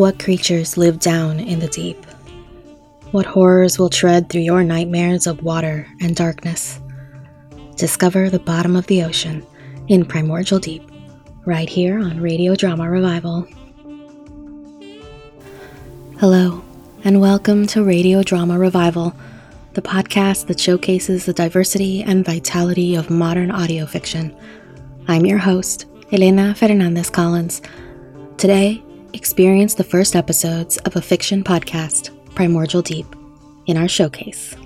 What creatures live down in the deep? What horrors will tread through your nightmares of water and darkness? Discover the bottom of the ocean in Primordial Deep, right here on Radio Drama Revival. Hello, and welcome to Radio Drama Revival, the podcast that showcases the diversity and vitality of modern audio fiction. I'm your host, Elena Fernandez Collins. Today, experience the first episodes of a fiction podcast, Primordial Deep, in our showcase.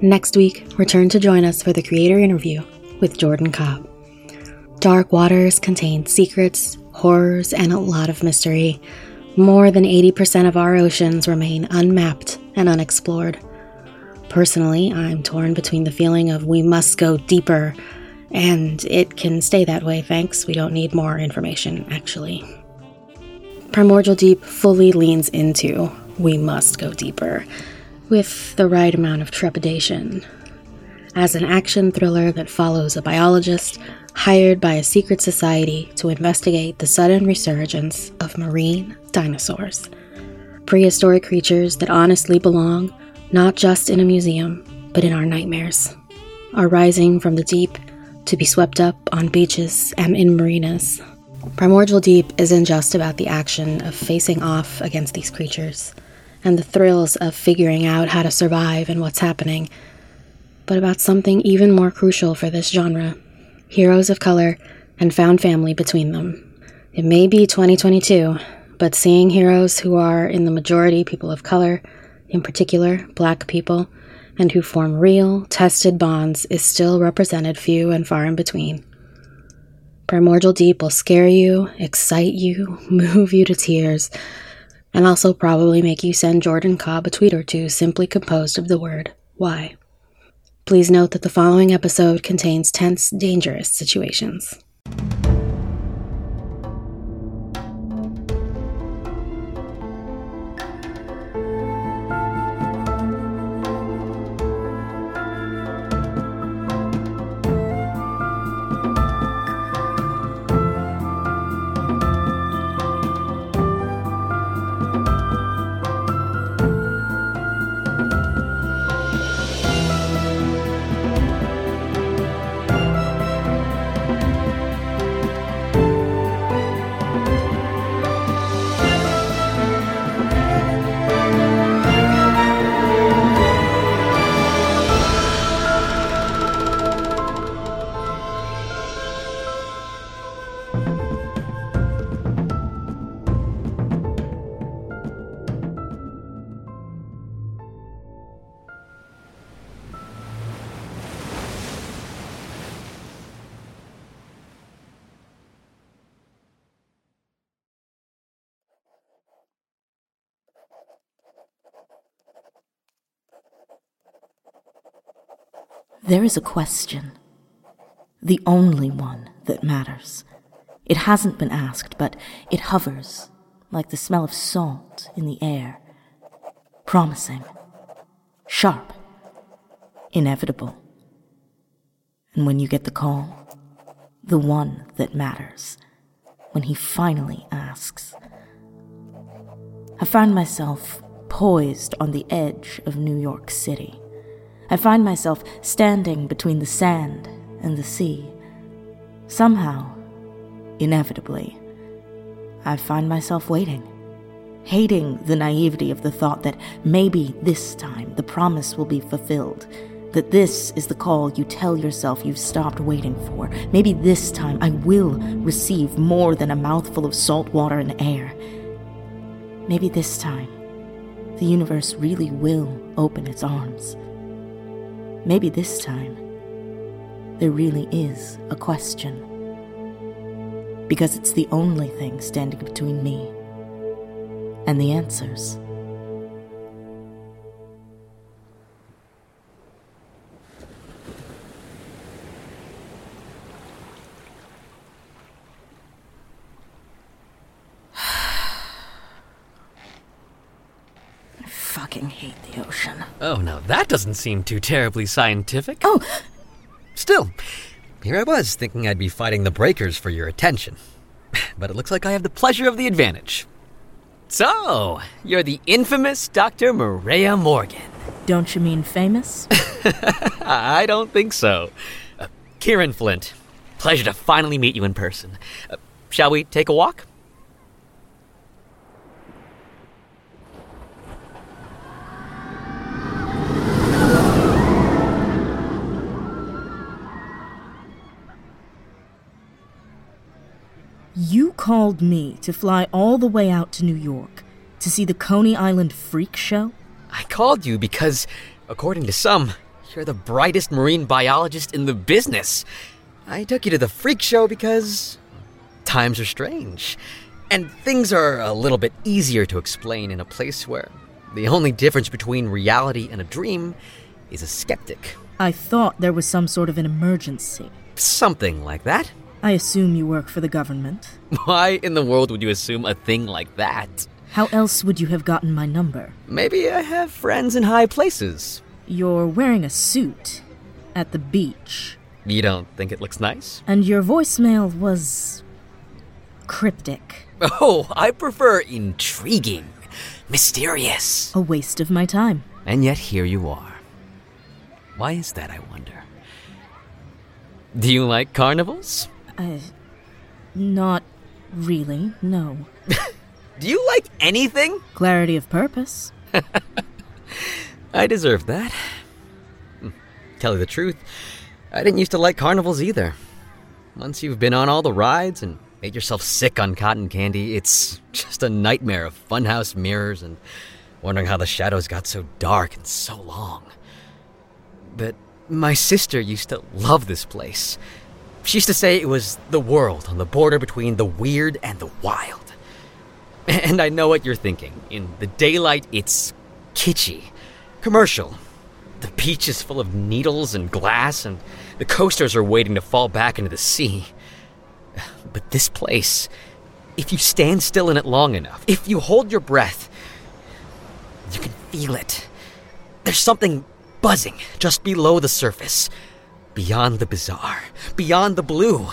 Next week, return to join us for the creator interview with Jordan Cobb. Dark Waters contain secrets, horrors, and a lot of mystery. More than 80% of our oceans remain unmapped and unexplored. Personally, I'm torn between the feeling of we must go deeper, and it can stay that way, thanks. We don't need more information, actually. Primordial Deep fully leans into we must go deeper, with the right amount of trepidation. As an action thriller that follows a biologist hired by a secret society to investigate the sudden resurgence of marine dinosaurs, prehistoric creatures that honestly belong not just in a museum, but in our nightmares, are rising from the deep to be swept up on beaches and in marinas. Primordial Deep isn't just about the action of facing off against these creatures and the thrills of figuring out how to survive and what's happening, but about something even more crucial for this genre heroes of color and found family between them. It may be 2022, but seeing heroes who are in the majority people of color, in particular black people, and who form real, tested bonds is still represented few and far in between. Primordial Deep will scare you, excite you, move you to tears, and also probably make you send Jordan Cobb a tweet or two simply composed of the word why. Please note that the following episode contains tense, dangerous situations. There is a question. The only one that matters. It hasn't been asked, but it hovers like the smell of salt in the air. Promising. Sharp. Inevitable. And when you get the call, the one that matters, when he finally asks. I find myself poised on the edge of New York City I find myself standing between the sand and the sea. Somehow, inevitably, I find myself waiting, hating the naivety of the thought that maybe this time the promise will be fulfilled, that this is the call you tell yourself you've stopped waiting for. Maybe this time I will receive more than a mouthful of salt water and air. Maybe this time the universe really will open its arms. Maybe this time, there really is a question. Because it's the only thing standing between me and the answers. Oh, now that doesn't seem too terribly scientific. Oh! Still, here I was thinking I'd be fighting the breakers for your attention. But it looks like I have the pleasure of the advantage. So, you're the infamous Dr. Maria Morgan. Don't you mean famous? I don't think so. Uh, Kieran Flint, pleasure to finally meet you in person. Uh, shall we take a walk? You called me to fly all the way out to New York to see the Coney Island Freak Show? I called you because, according to some, you're the brightest marine biologist in the business. I took you to the freak show because times are strange. And things are a little bit easier to explain in a place where the only difference between reality and a dream is a skeptic. I thought there was some sort of an emergency. Something like that. I assume you work for the government. Why in the world would you assume a thing like that? How else would you have gotten my number? Maybe I have friends in high places. You're wearing a suit at the beach, You don't think it looks nice? and your voicemail was cryptic. Oh, I prefer intriguing, mysterious. A waste of my time. And yet here you are. Why is that, I wonder? Do you like carnivals? I. Not really, no. Do you like anything? Clarity of purpose. I deserve that. Hmm, Tell you the truth, I didn't used to like carnivals either. Once you've been on all the rides and made yourself sick on cotton candy, it's just a nightmare of funhouse mirrors and wondering how the shadows got so dark and so long. But my sister used to love this place. She used to say it was the world on the border between the weird and the wild. And I know what you're thinking. In the daylight, it's kitschy, commercial. The beach is full of needles and glass, and the coasters are waiting to fall back into the sea. But this place, if you stand still in it long enough, if you hold your breath, you can feel it. There's something buzzing just below the surface, beyond the bizarre, beyond the blue.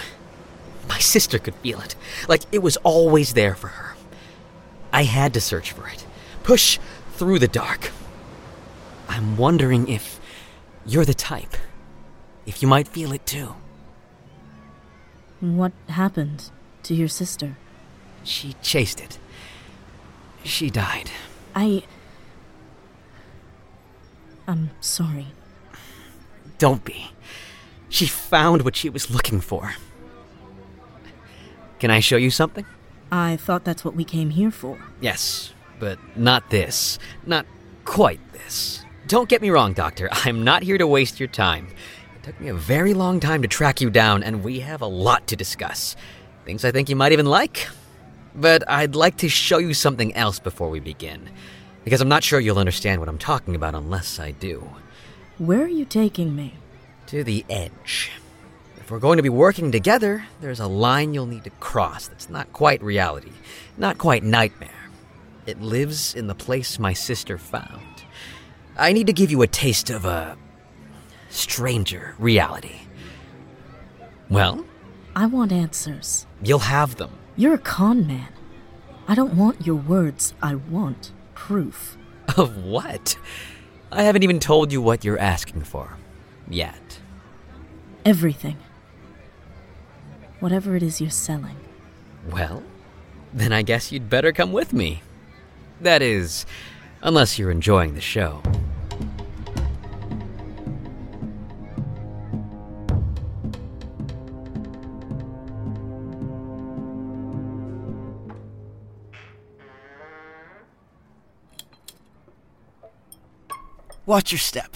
My sister could feel it, like it was always there for her. I had to search for it, push through the dark. I'm wondering if you're the type, if you might feel it too. What happened to your sister? She chased it. She died. I. I'm sorry. Don't be. She found what she was looking for. Can I show you something? I thought that's what we came here for. Yes, but not this. Not quite this. Don't get me wrong, Doctor. I'm not here to waste your time. It took me a very long time to track you down, and we have a lot to discuss. Things I think you might even like. But I'd like to show you something else before we begin. Because I'm not sure you'll understand what I'm talking about unless I do. Where are you taking me? To the edge. If we're going to be working together, there's a line you'll need to cross that's not quite reality, not quite nightmare. It lives in the place my sister found. I need to give you a taste of a stranger reality. Well, I want answers. you'll have them. You're a con man. I don't want your words, I want proof. Of what? I haven't even told you what you're asking for. Yet. Everything. Whatever it is you're selling. Well, then I guess you'd better come with me. That is, unless you're enjoying the show. Watch your step.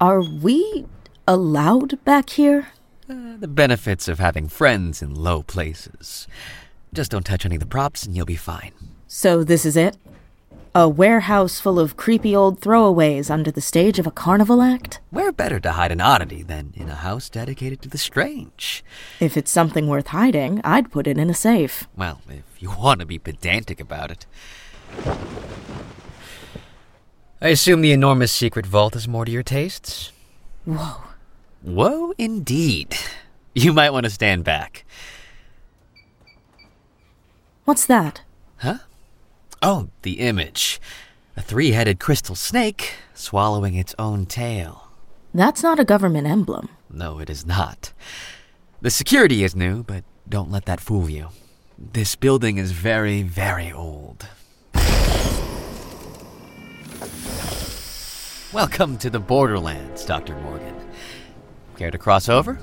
Are we allowed back here? Uh, the benefits of having friends in low places. Just don't touch any of the props and you'll be fine. So this is it? A warehouse full of creepy old throwaways under the stage of a carnival act? Where better to hide an oddity than in a house dedicated to the strange? If it's something worth hiding, I'd put it in a safe. Well, if you want to be pedantic about it. I assume the enormous secret vault is more to your tastes? Whoa. Whoa, indeed. You might want to stand back. What's that? Huh? Oh, the image. A three headed crystal snake swallowing its own tail. That's not a government emblem. No, it is not. The security is new, but don't let that fool you. This building is very, very old. Welcome to the Borderlands, Dr. Morgan. Care to cross over?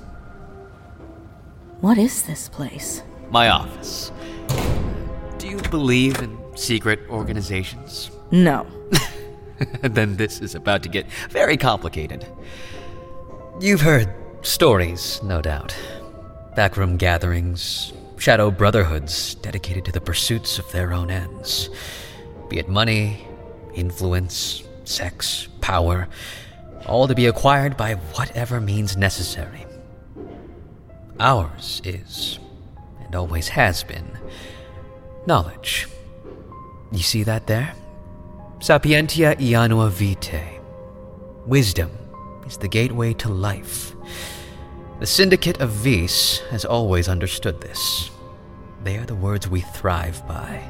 What is this place? My office. Do you believe in secret organizations? No. then this is about to get very complicated. You've heard stories, no doubt. Backroom gatherings, shadow brotherhoods dedicated to the pursuits of their own ends. Be it money, influence, sex, power, all to be acquired by whatever means necessary. Ours is, and always has been, knowledge. You see that there? Sapientia Ianua Vitae. Wisdom is the gateway to life. The Syndicate of Vis has always understood this. They are the words we thrive by.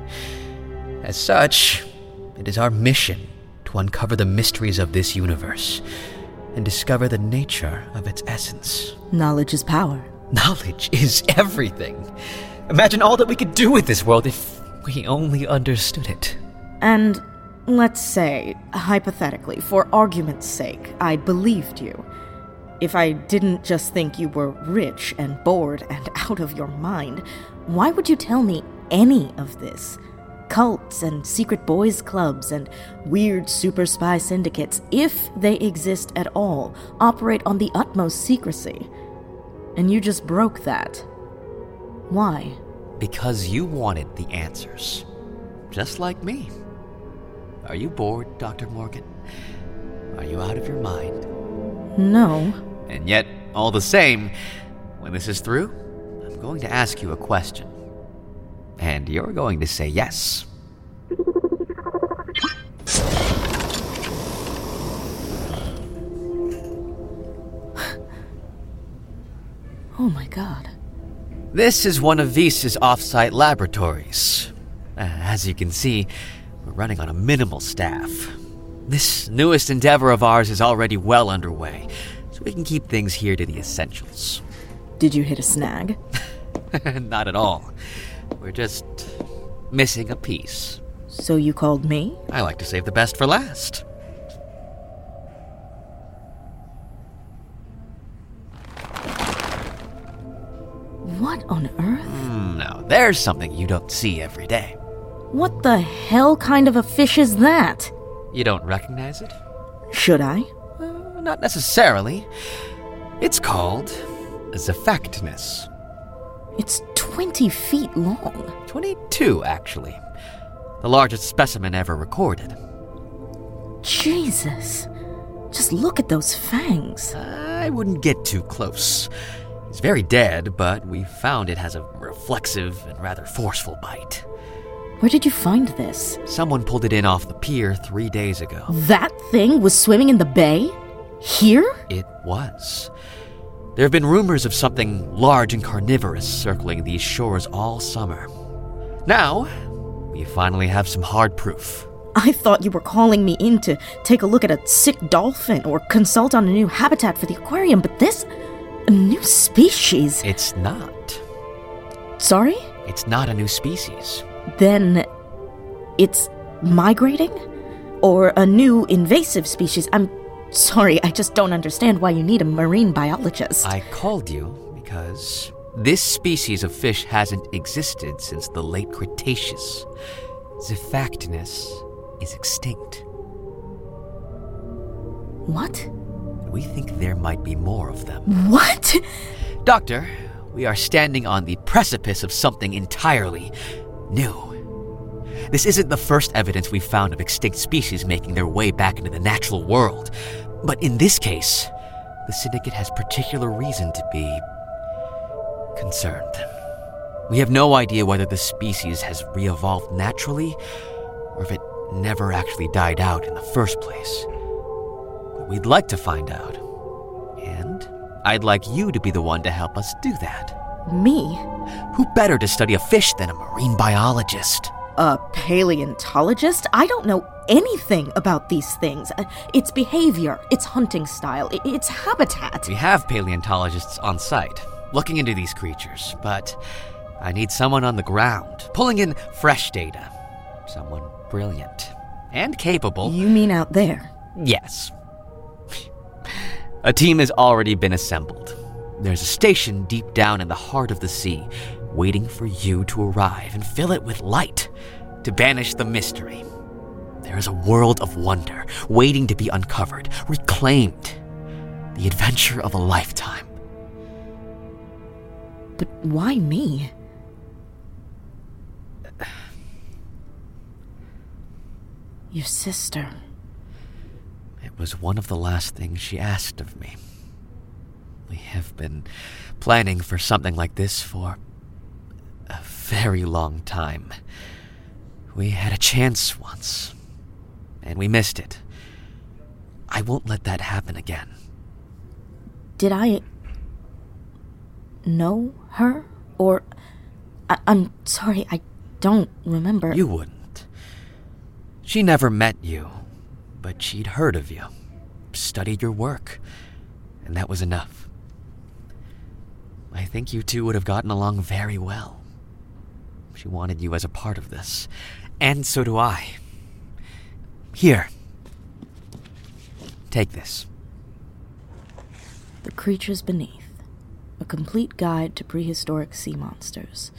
As such, it is our mission to uncover the mysteries of this universe and discover the nature of its essence. Knowledge is power. Knowledge is everything. Imagine all that we could do with this world if we only understood it. And let's say, hypothetically, for argument's sake, I believed you. If I didn't just think you were rich and bored and out of your mind, why would you tell me any of this? Cults and secret boys clubs and weird super spy syndicates, if they exist at all, operate on the utmost secrecy. And you just broke that. Why? Because you wanted the answers. Just like me. Are you bored, Dr. Morgan? Are you out of your mind? No. And yet, all the same, when this is through, I'm going to ask you a question. And you're going to say yes. Oh my god. This is one of Vis's off-site laboratories. Uh, as you can see, we're running on a minimal staff. This newest endeavor of ours is already well underway, so we can keep things here to the essentials. Did you hit a snag? Not at all. We're just missing a piece. So you called me? I like to save the best for last. What on earth? Hmm, now, there's something you don't see every day. What the hell kind of a fish is that? You don't recognize it? Should I? Uh, not necessarily. It's called Xiphactinus. It's 20 feet long. 22, actually. The largest specimen ever recorded. Jesus. Just look at those fangs. I wouldn't get too close. It's very dead, but we found it has a reflexive and rather forceful bite. Where did you find this? Someone pulled it in off the pier three days ago. That thing was swimming in the bay? Here? It was. There have been rumors of something large and carnivorous circling these shores all summer. Now, we finally have some hard proof. I thought you were calling me in to take a look at a sick dolphin or consult on a new habitat for the aquarium, but this. a new species. It's not. Sorry? It's not a new species. Then. it's migrating? Or a new invasive species? I'm sorry, I just don't understand why you need a marine biologist. I called you because this species of fish hasn't existed since the late Cretaceous. Xiphactinus is extinct. What? We think there might be more of them. What? Doctor, we are standing on the precipice of something entirely new. This isn't the first evidence we've found of extinct species making their way back into the natural world. But in this case, the Syndicate has particular reason to be concerned. We have no idea whether the species has re evolved naturally or if it never actually died out in the first place. But we'd like to find out. And I'd like you to be the one to help us do that. Me? Who better to study a fish than a marine biologist? a paleontologist. I don't know anything about these things. Uh, its behavior, its hunting style, its habitat. We have paleontologists on site looking into these creatures, but I need someone on the ground, pulling in fresh data. Someone brilliant and capable. You mean out there? Yes. a team has already been assembled. There's a station deep down in the heart of the sea, waiting for you to arrive and fill it with light to banish the mystery. There is a world of wonder waiting to be uncovered, reclaimed. The adventure of a lifetime. But why me? Your sister. It was one of the last things she asked of me. We have been planning for something like this for a very long time. We had a chance once, and we missed it. I won't let that happen again. Did I know her? Or. I- am sorry, I don't remember. You wouldn't. She never met you, but she'd heard of you, studied your work, and that was enough. I think you two would have gotten along very well. She wanted you as a part of this, and so do I. Here. Take this. The Creatures Beneath A Complete Guide to Prehistoric Sea Monsters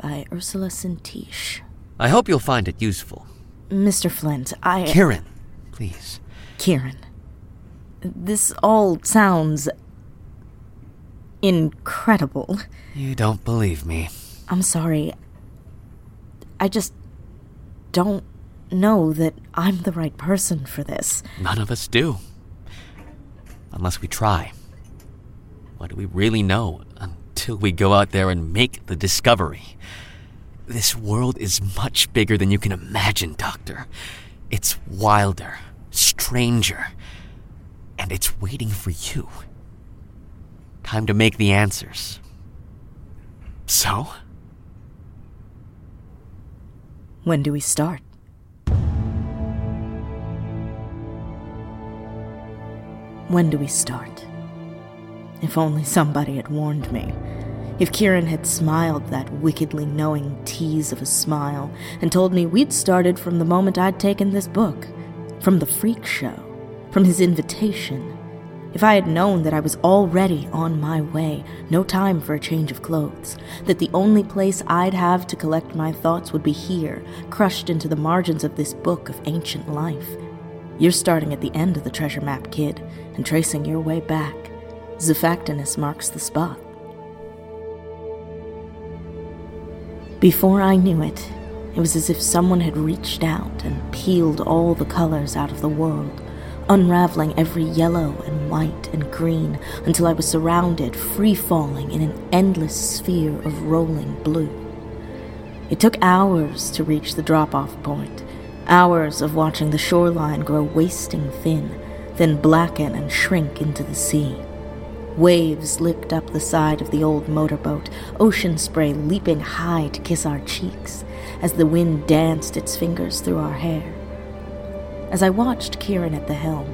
by Ursula Sintiche. I hope you'll find it useful. Mr. Flint, I. Kieran, please. Kieran. This all sounds. incredible. You don't believe me. I'm sorry. I just don't know that I'm the right person for this. None of us do. Unless we try. What do we really know until we go out there and make the discovery? This world is much bigger than you can imagine, Doctor. It's wilder, stranger, and it's waiting for you. Time to make the answers. So? When do we start? When do we start? If only somebody had warned me. If Kieran had smiled that wickedly knowing tease of a smile and told me we'd started from the moment I'd taken this book, from the freak show, from his invitation, if I had known that I was already on my way, no time for a change of clothes, that the only place I'd have to collect my thoughts would be here, crushed into the margins of this book of ancient life. You're starting at the end of the treasure map, kid, and tracing your way back. Xiphactinus marks the spot. Before I knew it, it was as if someone had reached out and peeled all the colors out of the world unraveling every yellow and white and green until I was surrounded, free falling in an endless sphere of rolling blue. It took hours to reach the drop off point, hours of watching the shoreline grow wasting thin, then blacken and shrink into the sea. Waves licked up the side of the old motorboat, ocean spray leaping high to kiss our cheeks as the wind danced its fingers through our hair. As I watched Kieran at the helm,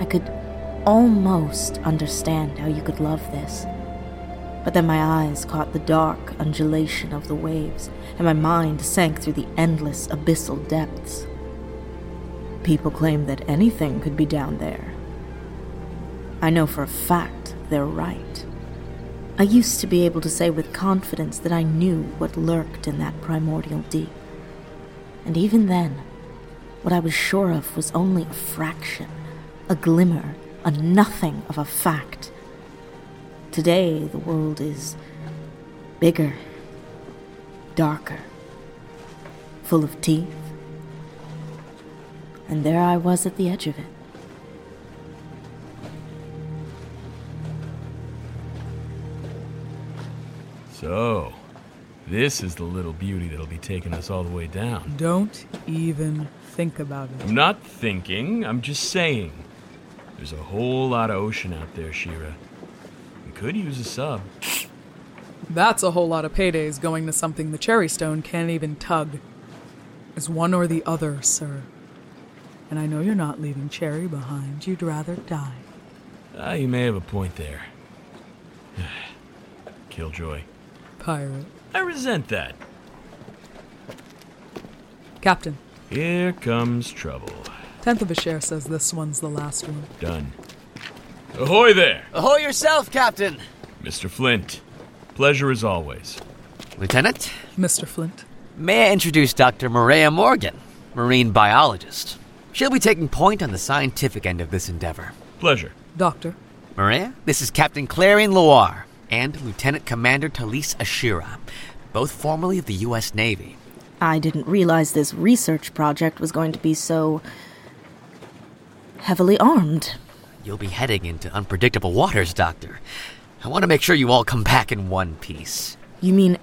I could almost understand how you could love this. But then my eyes caught the dark undulation of the waves, and my mind sank through the endless abyssal depths. People claim that anything could be down there. I know for a fact they're right. I used to be able to say with confidence that I knew what lurked in that primordial deep. And even then, what I was sure of was only a fraction, a glimmer, a nothing of a fact. Today, the world is bigger, darker, full of teeth. And there I was at the edge of it. So, this is the little beauty that'll be taking us all the way down. Don't even think about it. I'm not thinking, I'm just saying. There's a whole lot of ocean out there, Shira. Could use a sub. That's a whole lot of paydays going to something the Cherry Stone can't even tug. It's one or the other, sir. And I know you're not leaving Cherry behind. You'd rather die. Ah, you may have a point there. Killjoy. Pirate. I resent that. Captain, Here comes trouble. tenth of a share says this one's the last one. Done. Ahoy there, Ahoy yourself, Captain! Mr. Flint. Pleasure as always. Lieutenant, Mr. Flint. may I introduce Dr. Maria Morgan, marine biologist. She'll be taking point on the scientific end of this endeavor. Pleasure. Doctor. Maria, this is Captain Clarion Loire and Lieutenant Commander Talise Ashira, both formerly of the U.S. Navy. I didn't realize this research project was going to be so. heavily armed. You'll be heading into unpredictable waters, Doctor. I want to make sure you all come back in one piece. You mean.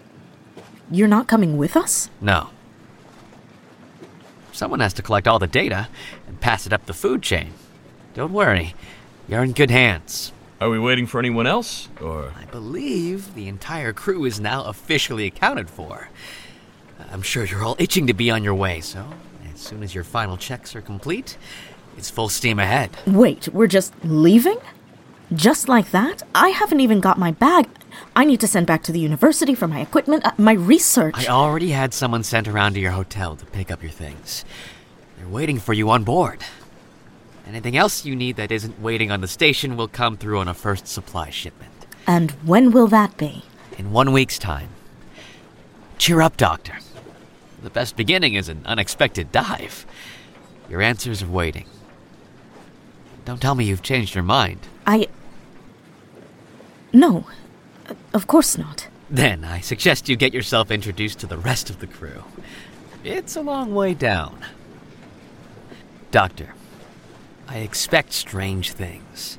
you're not coming with us? No. Someone has to collect all the data and pass it up the food chain. Don't worry, you're in good hands. Are we waiting for anyone else? Or. I believe the entire crew is now officially accounted for. I'm sure you're all itching to be on your way, so as soon as your final checks are complete, it's full steam ahead. Wait, we're just leaving? Just like that? I haven't even got my bag. I need to send back to the university for my equipment, uh, my research. I already had someone sent around to your hotel to pick up your things. They're waiting for you on board. Anything else you need that isn't waiting on the station will come through on a first supply shipment. and when will that be? In one week's time. Cheer up, Doctor. The best beginning is an unexpected dive. Your answers are waiting. Don't tell me you've changed your mind. I. No, of course not. Then I suggest you get yourself introduced to the rest of the crew. It's a long way down. Doctor, I expect strange things.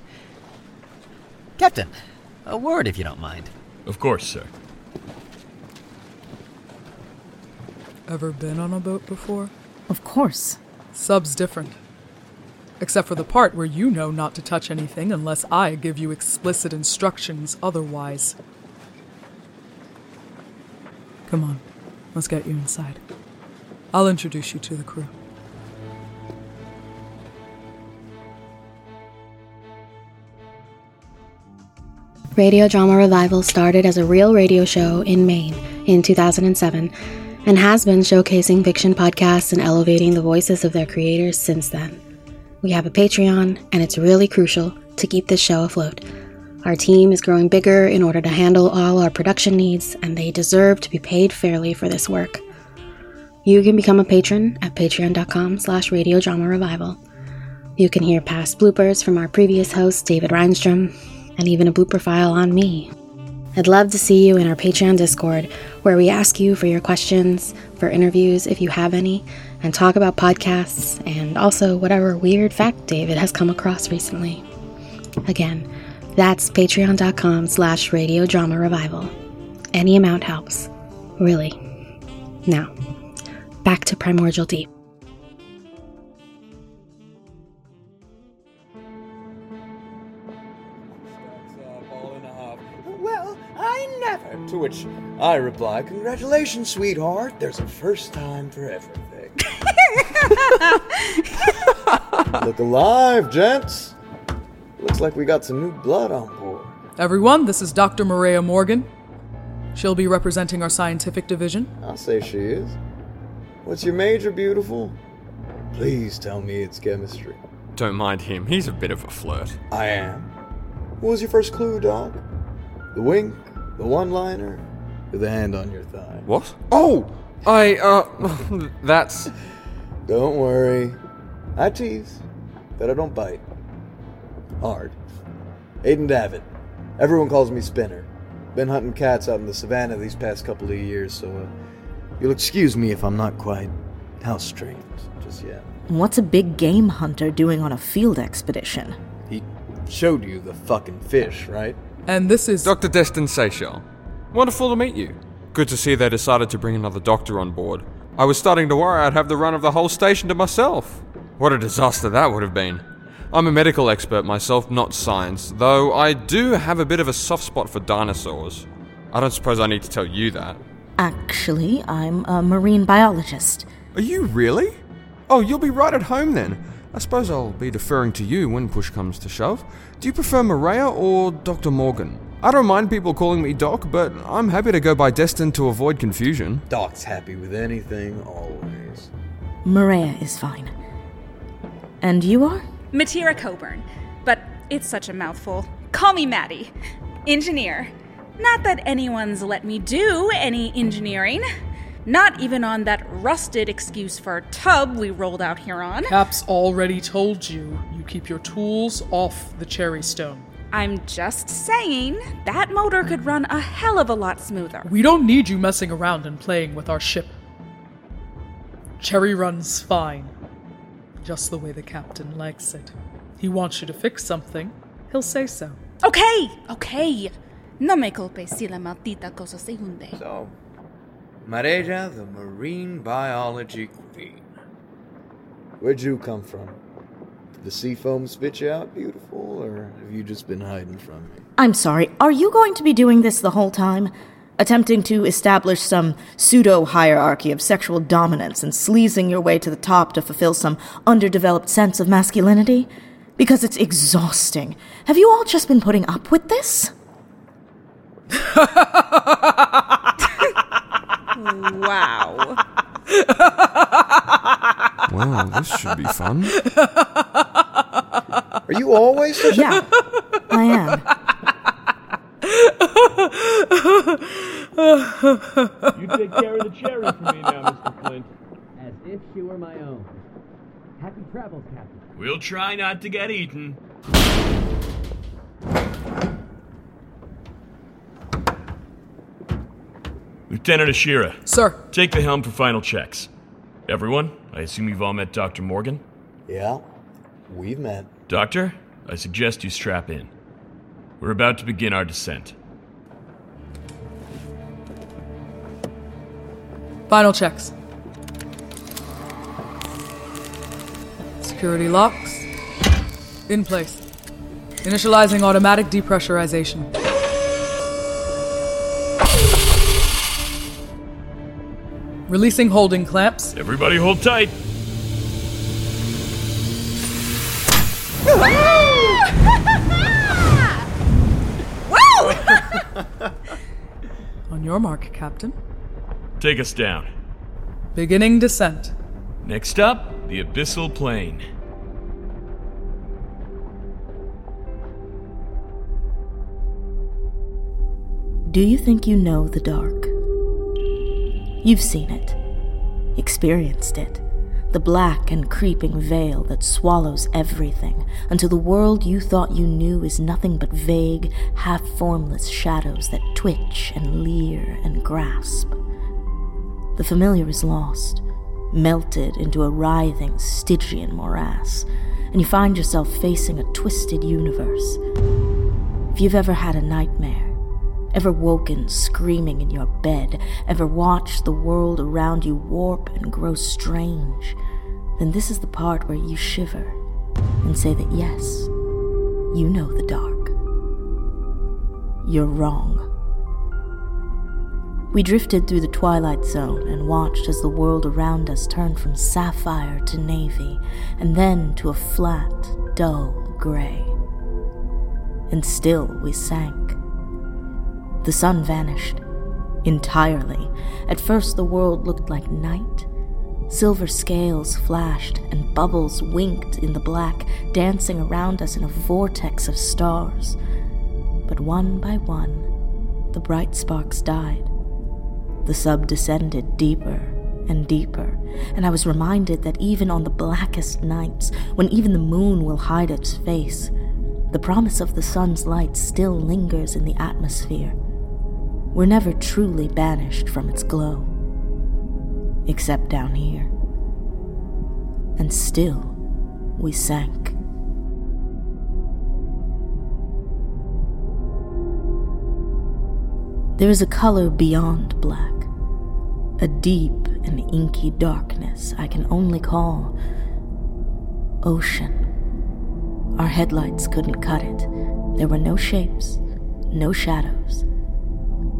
Captain, a word if you don't mind. Of course, sir. Ever been on a boat before? Of course. Sub's different. Except for the part where you know not to touch anything unless I give you explicit instructions otherwise. Come on, let's get you inside. I'll introduce you to the crew. Radio Drama Revival started as a real radio show in Maine in 2007 and has been showcasing fiction podcasts and elevating the voices of their creators since then. We have a Patreon, and it's really crucial to keep this show afloat. Our team is growing bigger in order to handle all our production needs, and they deserve to be paid fairly for this work. You can become a patron at patreon.com slash radiodrama revival. You can hear past bloopers from our previous host, David Rheinstrom, and even a blooper file on me. I'd love to see you in our Patreon Discord, where we ask you for your questions, for interviews if you have any, and talk about podcasts and also whatever weird fact David has come across recently. Again, that's patreon.com slash radio drama revival. Any amount helps. Really. Now, back to Primordial Deep. Well, I never. To which I reply, Congratulations, sweetheart. There's a first time for everything. Look alive, gents. Looks like we got some new blood on board. Everyone, this is Dr. Maria Morgan. She'll be representing our scientific division. I'll say she is. What's your major, beautiful? Please tell me it's chemistry. Don't mind him, he's a bit of a flirt. I am. What was your first clue, dog? The wink, the one liner, or the hand on your thigh? What? Oh! I, uh, that's. Don't worry. I tease, but I don't bite. Hard. Aiden Davitt. Everyone calls me Spinner. Been hunting cats out in the savannah these past couple of years, so uh, you'll excuse me if I'm not quite house trained just yet. What's a big game hunter doing on a field expedition? He showed you the fucking fish, right? And this is Dr. Destin Seychelles. Wonderful to meet you. Good to see they decided to bring another doctor on board. I was starting to worry I'd have the run of the whole station to myself. What a disaster that would have been. I'm a medical expert myself, not science, though I do have a bit of a soft spot for dinosaurs. I don't suppose I need to tell you that. Actually, I'm a marine biologist. Are you really? Oh, you'll be right at home then. I suppose I'll be deferring to you when push comes to shove. Do you prefer Maria or Dr. Morgan? I don't mind people calling me Doc, but I'm happy to go by Destin to avoid confusion. Doc's happy with anything, always. Maria is fine. And you are? Matira Coburn. But it's such a mouthful. Call me Maddie. Engineer. Not that anyone's let me do any engineering. Not even on that rusted excuse for a tub we rolled out here on. Cap's already told you you keep your tools off the cherry stone. I'm just saying that motor could run a hell of a lot smoother. We don't need you messing around and playing with our ship. Cherry runs fine. Just the way the captain likes it. He wants you to fix something, he'll say so. Okay, okay. No me culpes si la maldita cosa se hunde. So, Mareja, the marine biology queen. Where'd you come from? Did the sea foam spit you out beautiful, or have you just been hiding from me? I'm sorry, are you going to be doing this the whole time? Attempting to establish some pseudo hierarchy of sexual dominance and sleazing your way to the top to fulfill some underdeveloped sense of masculinity? Because it's exhausting. Have you all just been putting up with this? Wow. Well, this should be fun. Are you always such Yeah, I am. You take care of the cherry for me now, Mr. Flint. As if she were my own. Happy travels, Captain. We'll try not to get eaten. Lieutenant Ashira, Sir, take the helm for final checks. Everyone, I assume you've all met Dr. Morgan? Yeah, we've met. Doctor, I suggest you strap in. We're about to begin our descent. final checks. Security locks. In place. Initializing automatic depressurization. Releasing holding clamps. Everybody hold tight. On your mark, Captain. Take us down. Beginning descent. Next up, the Abyssal Plain. Do you think you know the dark? You've seen it, experienced it, the black and creeping veil that swallows everything until the world you thought you knew is nothing but vague, half formless shadows that twitch and leer and grasp. The familiar is lost, melted into a writhing Stygian morass, and you find yourself facing a twisted universe. If you've ever had a nightmare, ever woken screaming in your bed, ever watched the world around you warp and grow strange, then this is the part where you shiver and say that yes, you know the dark. You're wrong. We drifted through the twilight zone and watched as the world around us turned from sapphire to navy, and then to a flat, dull gray. And still we sank. The sun vanished. Entirely. At first, the world looked like night. Silver scales flashed, and bubbles winked in the black, dancing around us in a vortex of stars. But one by one, the bright sparks died. The sub descended deeper and deeper, and I was reminded that even on the blackest nights, when even the moon will hide its face, the promise of the sun's light still lingers in the atmosphere. We're never truly banished from its glow, except down here. And still, we sank. There is a color beyond black, a deep and inky darkness I can only call ocean. Our headlights couldn't cut it. There were no shapes, no shadows,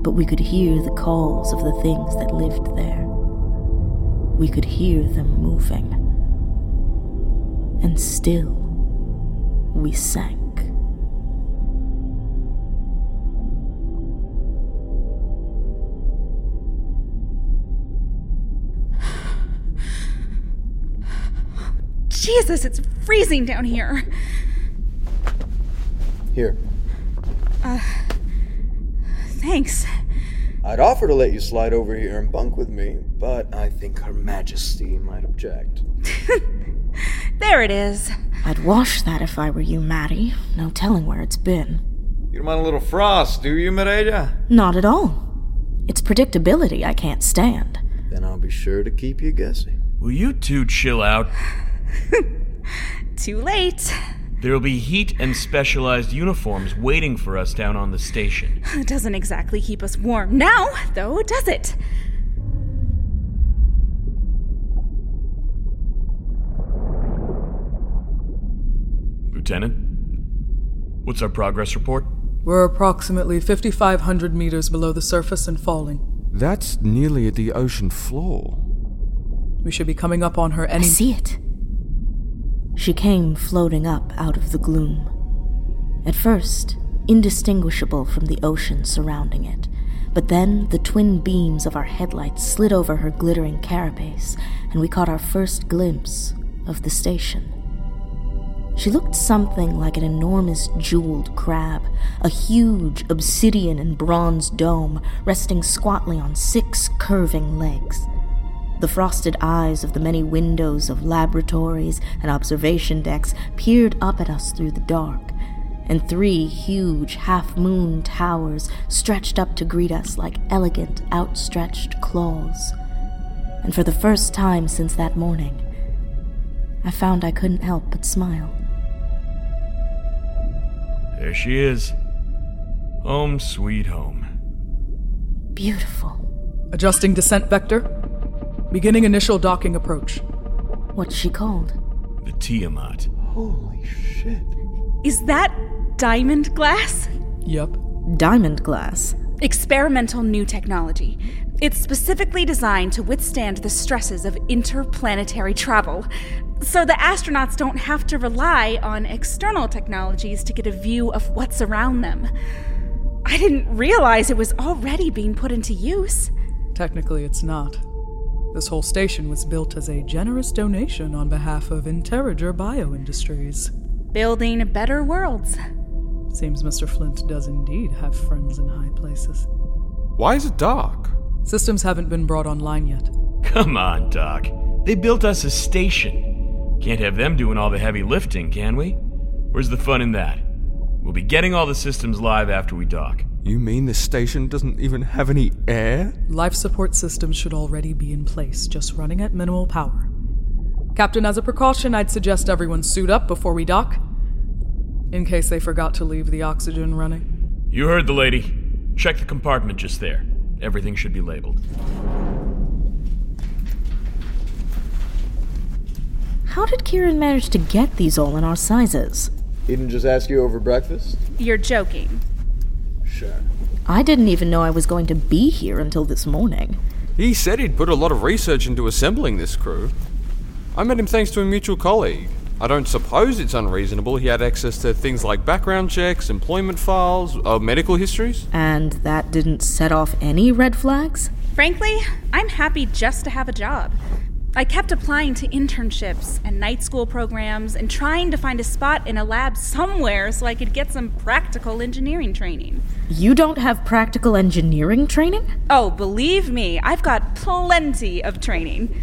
but we could hear the calls of the things that lived there. we could hear them moving. And still, we sank. Jesus, it's freezing down here. Here. Uh, Thanks. I'd offer to let you slide over here and bunk with me, but I think Her Majesty might object. There it is. I'd wash that if I were you, Maddie. No telling where it's been. You don't mind a little frost, do you, Mireya? Not at all. It's predictability I can't stand. Then I'll be sure to keep you guessing. Will you two chill out? Too late. There'll be heat and specialized uniforms waiting for us down on the station. It doesn't exactly keep us warm now, though, does it? Lieutenant, what's our progress report? We're approximately 5,500 meters below the surface and falling. That's nearly at the ocean floor. We should be coming up on her I any. see it. She came floating up out of the gloom. At first, indistinguishable from the ocean surrounding it, but then the twin beams of our headlights slid over her glittering carapace, and we caught our first glimpse of the station. She looked something like an enormous jeweled crab, a huge obsidian and bronze dome resting squatly on six curving legs. The frosted eyes of the many windows of laboratories and observation decks peered up at us through the dark, and three huge half moon towers stretched up to greet us like elegant, outstretched claws. And for the first time since that morning, I found I couldn't help but smile. There she is. Home sweet home. Beautiful. Adjusting descent vector. Beginning initial docking approach. What's she called? The Tiamat. Holy shit. Is that diamond glass? Yep. Diamond glass. Experimental new technology. It's specifically designed to withstand the stresses of interplanetary travel, so the astronauts don't have to rely on external technologies to get a view of what's around them. I didn't realize it was already being put into use. Technically, it's not. This whole station was built as a generous donation on behalf of Interiger Bioindustries. Building better worlds. Seems Mr. Flint does indeed have friends in high places. Why is it dark? Systems haven't been brought online yet. Come on, Doc. They built us a station. Can't have them doing all the heavy lifting, can we? Where's the fun in that? We'll be getting all the systems live after we dock. You mean this station doesn't even have any air? Life support systems should already be in place, just running at minimal power. Captain, as a precaution, I'd suggest everyone suit up before we dock, in case they forgot to leave the oxygen running. You heard the lady. Check the compartment just there. Everything should be labeled. How did Kieran manage to get these all in our sizes? He didn't just ask you over breakfast? You're joking. Sure. I didn't even know I was going to be here until this morning. He said he'd put a lot of research into assembling this crew. I met him thanks to a mutual colleague. I don't suppose it's unreasonable he had access to things like background checks, employment files, uh, medical histories. And that didn't set off any red flags? Frankly, I'm happy just to have a job. I kept applying to internships and night school programs and trying to find a spot in a lab somewhere so I could get some practical engineering training. You don't have practical engineering training? Oh, believe me, I've got plenty of training.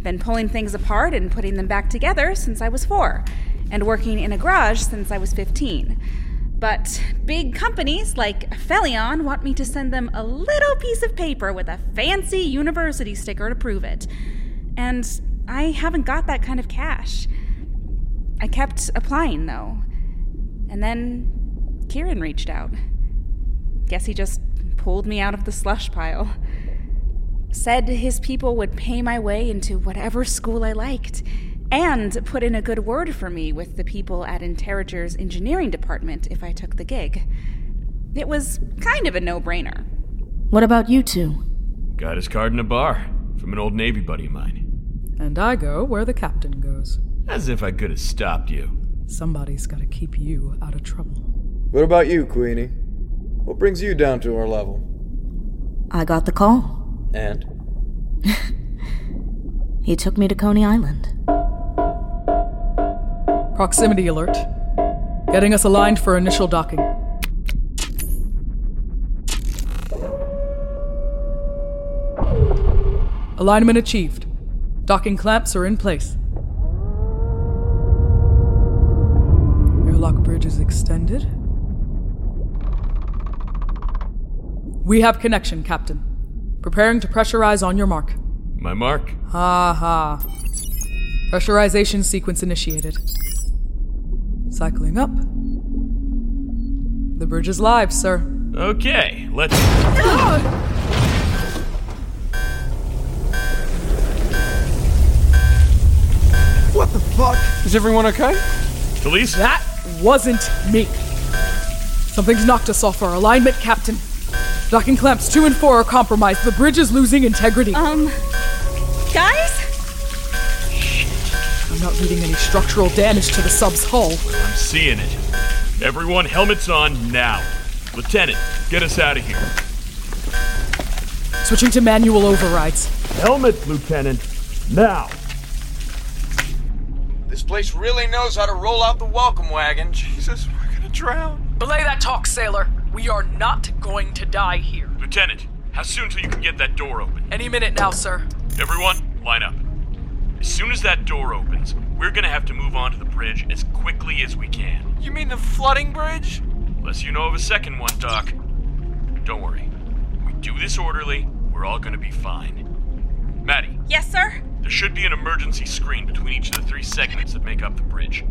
Been pulling things apart and putting them back together since I was four, and working in a garage since I was 15. But big companies like Felion want me to send them a little piece of paper with a fancy university sticker to prove it. And I haven't got that kind of cash. I kept applying, though. And then Kieran reached out. Guess he just pulled me out of the slush pile. Said his people would pay my way into whatever school I liked, and put in a good word for me with the people at Interiger's engineering department if I took the gig. It was kind of a no brainer. What about you two? Got his card in a bar from an old Navy buddy of mine. And I go where the captain goes. As if I could have stopped you. Somebody's gotta keep you out of trouble. What about you, Queenie? What brings you down to our level? I got the call. And? He took me to Coney Island. Proximity alert. Getting us aligned for initial docking. Alignment achieved. Docking clamps are in place. Airlock bridge is extended. We have connection, Captain. Preparing to pressurize on your mark. My mark? Ha ha. Pressurization sequence initiated. Cycling up. The bridge is live, sir. Okay, let's. Ah! Is everyone okay? Felice? That wasn't me. Something's knocked us off our alignment, Captain. Docking clamps two and four are compromised. The bridge is losing integrity. Um, guys? I'm not reading any structural damage to the sub's hull. I'm seeing it. Everyone, helmets on now. Lieutenant, get us out of here. Switching to manual overrides. Helmets, Lieutenant, now. This place really knows how to roll out the welcome wagon. Jesus, we're gonna drown. Belay that talk, sailor. We are not going to die here. Lieutenant, how soon till you can get that door open? Any minute now, sir. Everyone, line up. As soon as that door opens, we're gonna have to move onto the bridge as quickly as we can. You mean the flooding bridge? Unless you know of a second one, Doc. Don't worry. We do this orderly, we're all gonna be fine. Maddie, Yes, sir? There should be an emergency screen between each of the three segments that make up the bridge.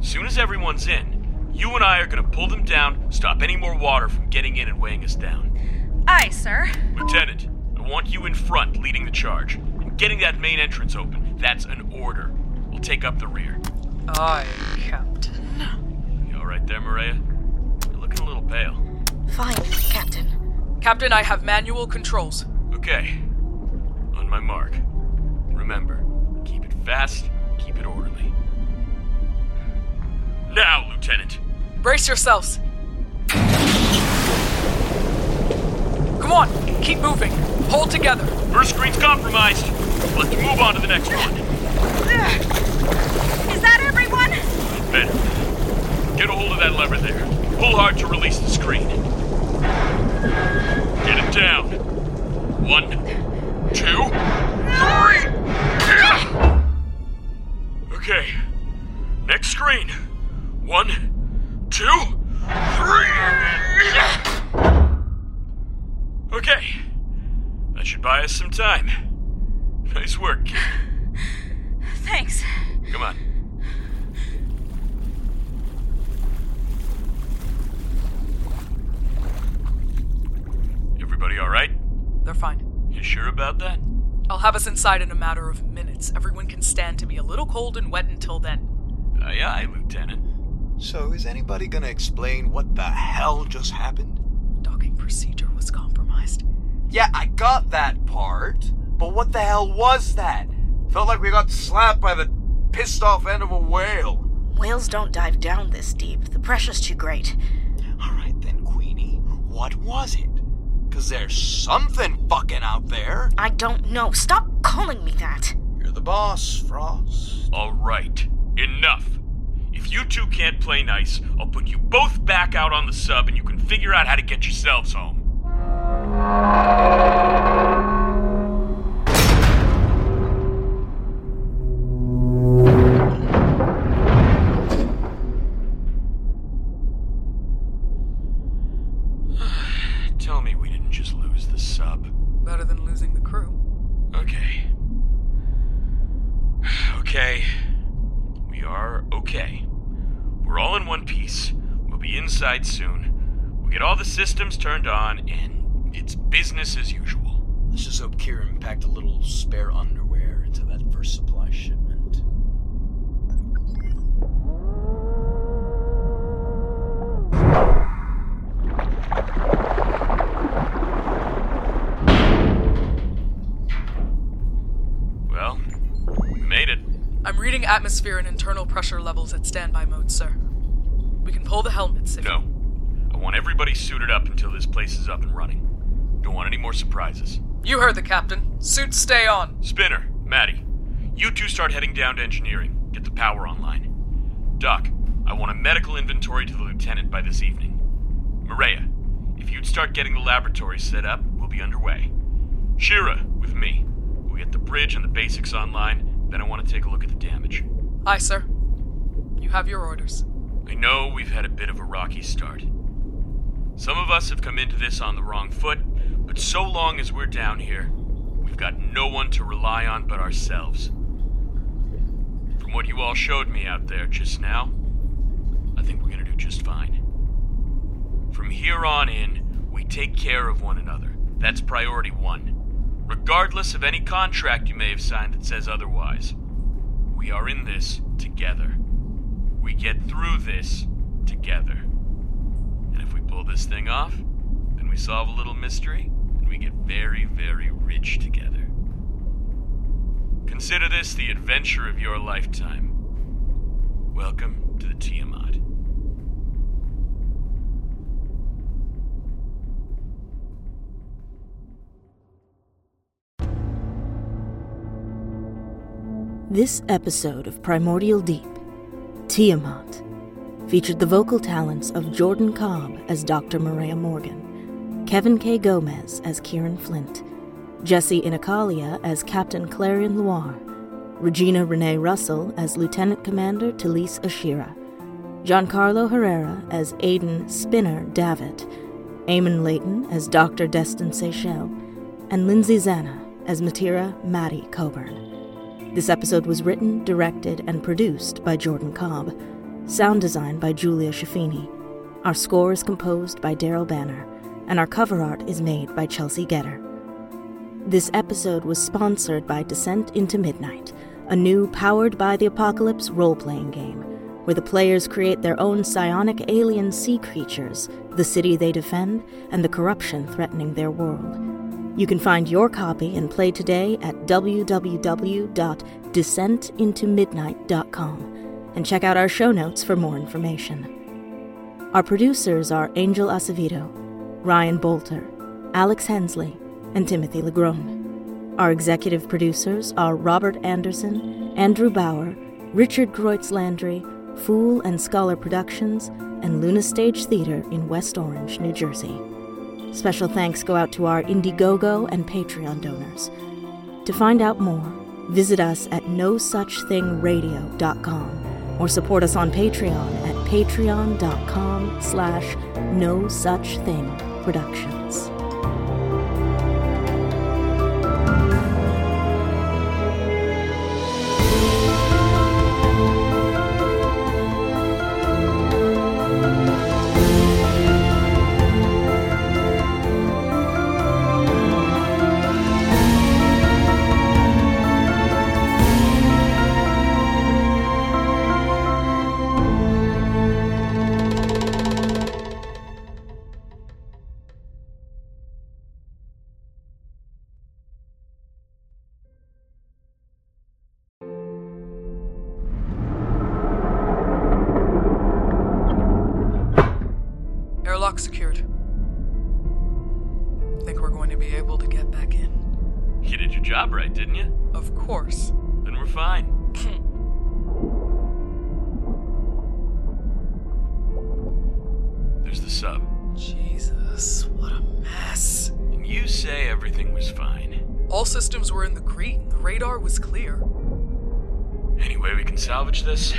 Soon as everyone's in, you and I are gonna pull them down, stop any more water from getting in and weighing us down. Aye, sir. Lieutenant, I want you in front leading the charge. And getting that main entrance open, that's an order. We'll take up the rear. Aye, Captain. You alright there, Maria? You're looking a little pale. Fine, Captain. Captain, I have manual controls. Okay. On my mark. Remember, keep it fast, keep it orderly. Now, Lieutenant. Brace yourselves. Come on, keep moving. Hold together. First screen's compromised. Let's move on to the next one. Is that everyone? Better. Get a hold of that lever there. Pull hard to release the screen. Get it down. One, Yeah. Okay. Next screen. One, two, three. Okay. That should buy us some time. Nice work, kid. Thanks. Come on. Everybody all right? They're fine. You sure about that? I'll have us inside in a matter of minutes. Everyone can stand to be a little cold and wet until then. Uh, aye, aye, Lieutenant. So, is anybody gonna explain what the hell just happened? Docking procedure was compromised. Yeah, I got that part. But what the hell was that? Felt like we got slapped by the pissed off end of a whale. Whales don't dive down this deep. The pressure's too great. Alright then, Queenie. What was it? Cause there's something fucking out there. I don't know. Stop calling me that. You're the boss, Frost. All right, enough. If you two can't play nice, I'll put you both back out on the sub and you can figure out how to get yourselves home. Systems turned on, and it's business as usual. Let's just hope Kieran packed a little spare underwear into that first supply shipment. Well, we made it. I'm Reading atmosphere and internal pressure levels at standby mode, sir. We can pull the helmets if No. I want everybody suited up until this place is up and running. Don't want any more surprises. You heard the captain. Suits stay on. Spinner, Maddie, you two start heading down to engineering. Get the power online. Doc, I want a medical inventory to the lieutenant by this evening. Maria, if you'd start getting the laboratory set up, we'll be underway. Shira, with me. We'll get the bridge and the basics online, then I want to take a look at the damage. Aye, sir. You have your orders. I know we've had a bit of a rocky start. Some of us have come into this on the wrong foot, but so long as we're down here, we've got no one to rely on but ourselves. From what you all showed me out there just now, I think we're gonna do just fine. From here on in, we take care of one another. That's priority one. Regardless of any contract you may have signed that says otherwise. We are in this together. We get through this together. Pull this thing off, then we solve a little mystery and we get very, very rich together. Consider this the adventure of your lifetime. Welcome to the Tiamat. This episode of Primordial Deep, Tiamat, featured the vocal talents of Jordan Cobb as Dr. Maria Morgan, Kevin K. Gomez as Kieran Flint, Jesse Inacalia as Captain Clarion Loire, Regina Renee Russell as Lieutenant Commander Talise Ashira, Giancarlo Herrera as Aidan Spinner Davitt, Eamon Layton as Dr. Destin Seychelles, and Lindsay Zanna as Matira Maddie Coburn. This episode was written, directed, and produced by Jordan Cobb. Sound design by Julia Shafini. Our score is composed by Daryl Banner, and our cover art is made by Chelsea Getter. This episode was sponsored by Descent into Midnight, a new powered by the apocalypse role playing game, where the players create their own psionic alien sea creatures, the city they defend, and the corruption threatening their world. You can find your copy and play today at www.descentintomidnight.com and check out our show notes for more information. Our producers are Angel Acevedo, Ryan Bolter, Alex Hensley, and Timothy Legrone. Our executive producers are Robert Anderson, Andrew Bauer, Richard Kreutz Landry, Fool and Scholar Productions, and Luna Stage Theater in West Orange, New Jersey. Special thanks go out to our Indiegogo and Patreon donors. To find out more, visit us at nosuchthingradio.com or support us on Patreon at patreon.com slash no such thing productions. Salvage this?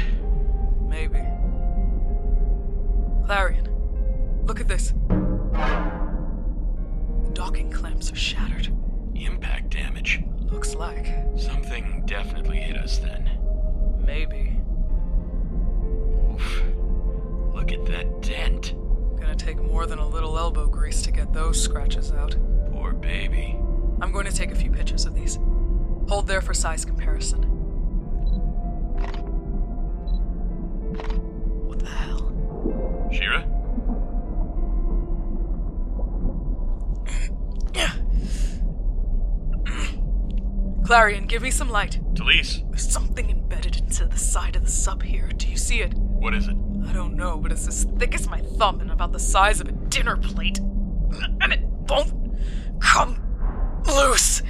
Clarion, give me some light. Talise? There's something embedded into the side of the sub here. Do you see it? What is it? I don't know, but it's as thick as my thumb and about the size of a dinner plate. And it won't come loose.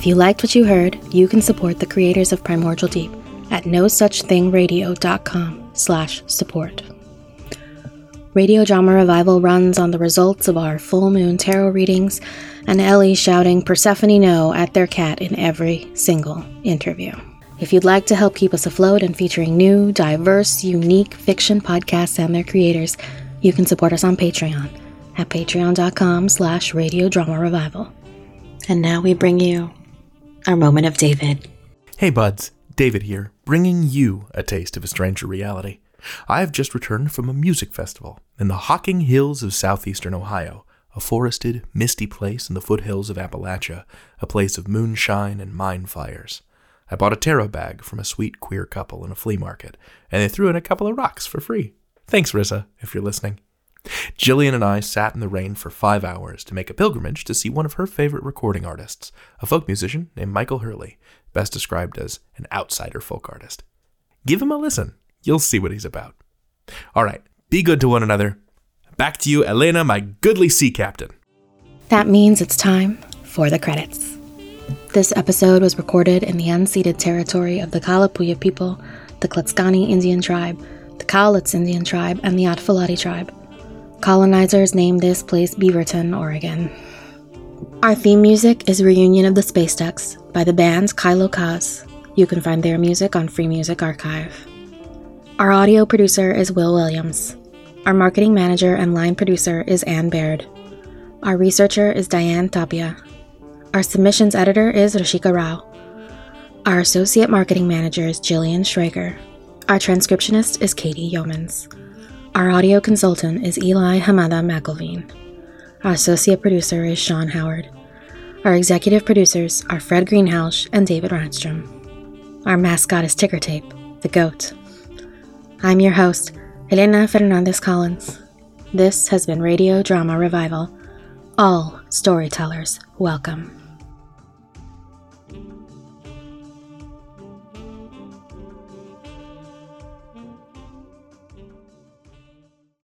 If you liked what you heard, you can support the creators of Primordial Deep at nosuchthingradio.com slash support. Radio Drama Revival runs on the results of our full moon tarot readings and Ellie shouting Persephone no at their cat in every single interview. If you'd like to help keep us afloat and featuring new, diverse, unique fiction podcasts and their creators, you can support us on Patreon at patreon.com slash radio drama revival. And now we bring you our moment of David. Hey buds, David here, bringing you a taste of a stranger reality. I have just returned from a music festival in the Hocking Hills of southeastern Ohio, a forested, misty place in the foothills of Appalachia, a place of moonshine and mine fires. I bought a tarot bag from a sweet queer couple in a flea market, and they threw in a couple of rocks for free. Thanks, Rissa, if you're listening. Jillian and I sat in the rain for five hours to make a pilgrimage to see one of her favorite recording artists, a folk musician named Michael Hurley, best described as an outsider folk artist. Give him a listen. You'll see what he's about. All right, be good to one another. Back to you, Elena, my goodly sea captain. That means it's time for the credits. This episode was recorded in the unceded territory of the Kalapuya people, the Clatskanie Indian tribe, the Cowlitz Indian tribe, and the Atfalati tribe. Colonizers named this place Beaverton, Oregon. Our theme music is Reunion of the Space Ducks by the band Kylo Kaz. You can find their music on Free Music Archive. Our audio producer is Will Williams. Our marketing manager and line producer is Anne Baird. Our researcher is Diane Tapia. Our submissions editor is Rashika Rao. Our associate marketing manager is Jillian Schrager. Our transcriptionist is Katie Yeomans. Our audio consultant is Eli Hamada McElveen. Our associate producer is Sean Howard. Our executive producers are Fred Greenhouse and David Rheinstrom. Our mascot is Ticker Tape, the goat. I'm your host, Elena Fernandez Collins. This has been Radio Drama Revival. All storytellers welcome.